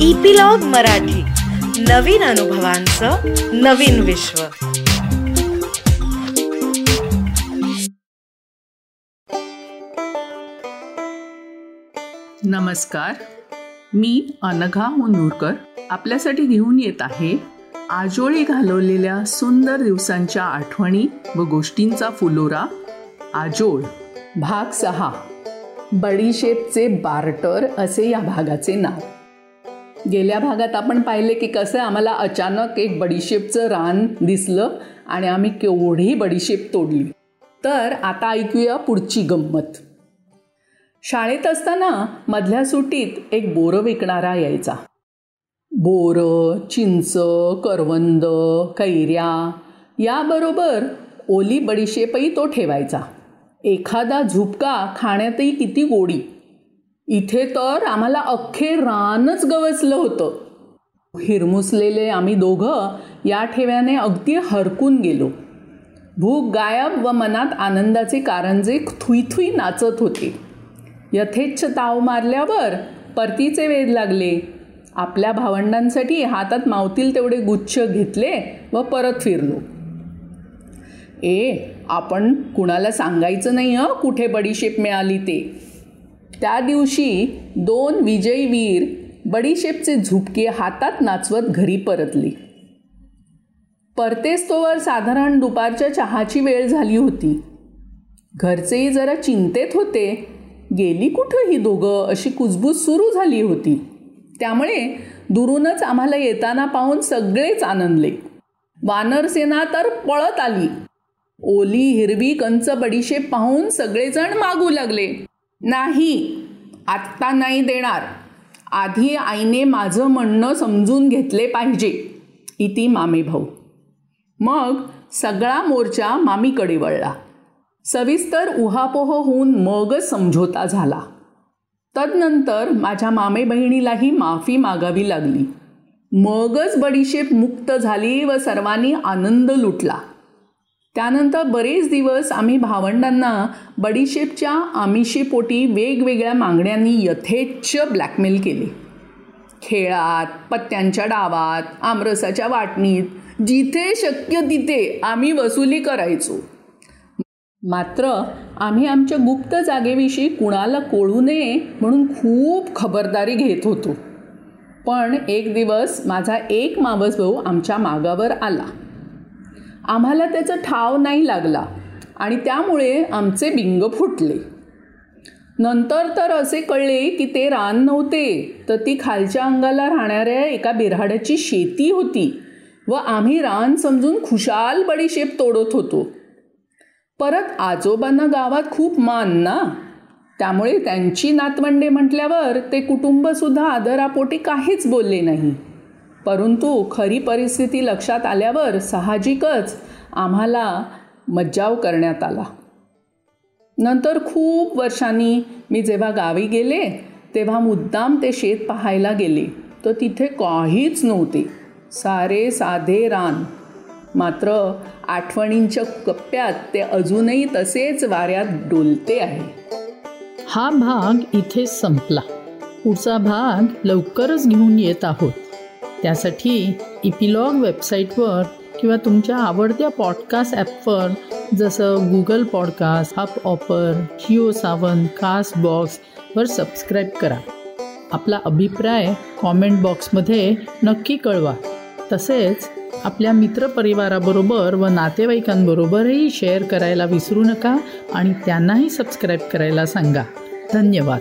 Epilogue Marathi. नवीन अनुभवांचं नवीन विश्व. नमस्कार. मी अनघा मुनूरकर. आपल्यासाठी घेऊन येत आहे आजोळी घालवलेल्या सुंदर दिवसांच्या आठवणी व गोष्टींचा फुलोरा आजोळ भाग सहा. बडीशेपचे बार्टर असे या भागाचे नाव. गेल्या भागात आपण पाहिले की कसं आम्हाला अचानक एक बडीशेपचं रान दिसलं आणि आम्ही केवढी बडीशेप तोडली. तर आता ऐकूया पुढची गंमत. शाळेत असताना मधल्या सुट्टीत एक बोरं विकणारा यायचा. बोरं चिंच करवंद कैऱ्या याबरोबर ओली बडीशेपही तो ठेवायचा. एखादा झुपका खाण्यातही किती गोडी. इथे तर आम्हाला अख्खे रानच गवसलं होतं. हिरमुसलेले आम्ही दोघं या ठेव्याने अगदी हरकून गेलो. भूक गायब व मनात आनंदाचे कारंजे थुईथुई नाचत होते. यथेच्छ ताव मारल्यावर परतीचे वेध लागले. आपल्या भावंडांसाठी हातात मावतील तेवढे गुच्छ घेतले व परत फिरलो. ए आपण कुणाला सांगायचं नाही हं? कुठे बडीशेप मिळाली ते? त्या दिवशी दोन विजयी वीर बडीशेपचे झुपके हातात नाचवत घरी परतले. परतेस्तोवर साधारण दुपारच्या चहाची वेळ झाली होती. घरचेही जरा चिंतेत होते. गेली कुठं ही दोघं? अशी कुजबूज सुरू झाली होती. त्यामुळे दुरूनच आम्हाला येताना पाहून सगळेच आनंदले. वानरसेना तर पळत आली. ओली हिरवी कंच बडीशेप पाहून सगळेजण मागू लागले. नाही आत्ता नाही देणार. आधी आईने माझं म्हणणं समजून घेतले पाहिजे. इति मामी भाऊ. मग सगळा मोर्चा मामीकडे वळला. सविस्तर उहापोह होऊन मगच समझोता झाला. तदनंतर माझ्या मामे बहिणीलाही माफी मागावी लागली. मगच बडीशेप मुक्त झाली व सर्वांनी आनंद लुटला. त्यानंतर बरेच दिवस आम्ही भावंडांना बडीशेपच्या आमिषेपोटी वेगवेगळ्या मागण्यांनी यथेच्छ ब्लॅकमेल केले. खेळात पत्त्यांच्या डावात आमरसाच्या वाटणीत जिथे शक्य तिथे आम्ही वसुली करायचो. मात्र आम्ही आमच्या गुप्त जागेविषयी कुणाला कळू नये म्हणून खूप खबरदारी घेत होतो. पण एक दिवस माझा एक मावस भाऊ आमच्या मागावर आला. आम्हाला त्याचा ठाव नाही लागला आणि त्यामुळे आमचे बिंग फुटले. नंतर तर असे कळले की ते रान नव्हते तर ती खालच्या अंगाला राहणाऱ्या एका बिऱ्हाड्याची शेती होती व आम्ही रान समजून खुशाल बडीशेप तोडत होतो. परत आजोबांना गावात खूप मान ना? त्यामुळे त्यांची नातवंडे म्हटल्यावर ते कुटुंबसुद्धा आदरापोटी काहीच बोलले नाही. परंतु खरी परिस्थिती लक्षात आल्यावर साहजिकच आम्हाला मज्जाव करण्यात आला. नंतर खूप वर्षांनी मी जेव्हा गावी गेले तेव्हा मुद्दाम ते शेत पाहायला गेले. तर तिथे काहीच नव्हते. सारे साधे रान. मात्र आठवणींच्या कप्प्यात ते अजूनही तसेच वाऱ्यात डोलते आहे. हा भाग इथे संपला. पुढचा भाग लवकरच घेऊन येत आहोत. त्यासाठी इपिलॉग वेबसाईटवर किंवा तुमच्या आवडत्या पॉडकास्ट ॲपवर जसं Google podcast Hubhopper Jio Saavn caste बॉक्सवर सबस्क्राईब करा. आपला अभिप्राय कॉमेंट बॉक्समध्ये नक्की कळवा. तसेच आपल्या मित्रपरिवाराबरोबर व नातेवाईकांबरोबरही शेअर करायला विसरू नका आणि त्यांनाही सबस्क्राईब करायला सांगा. धन्यवाद.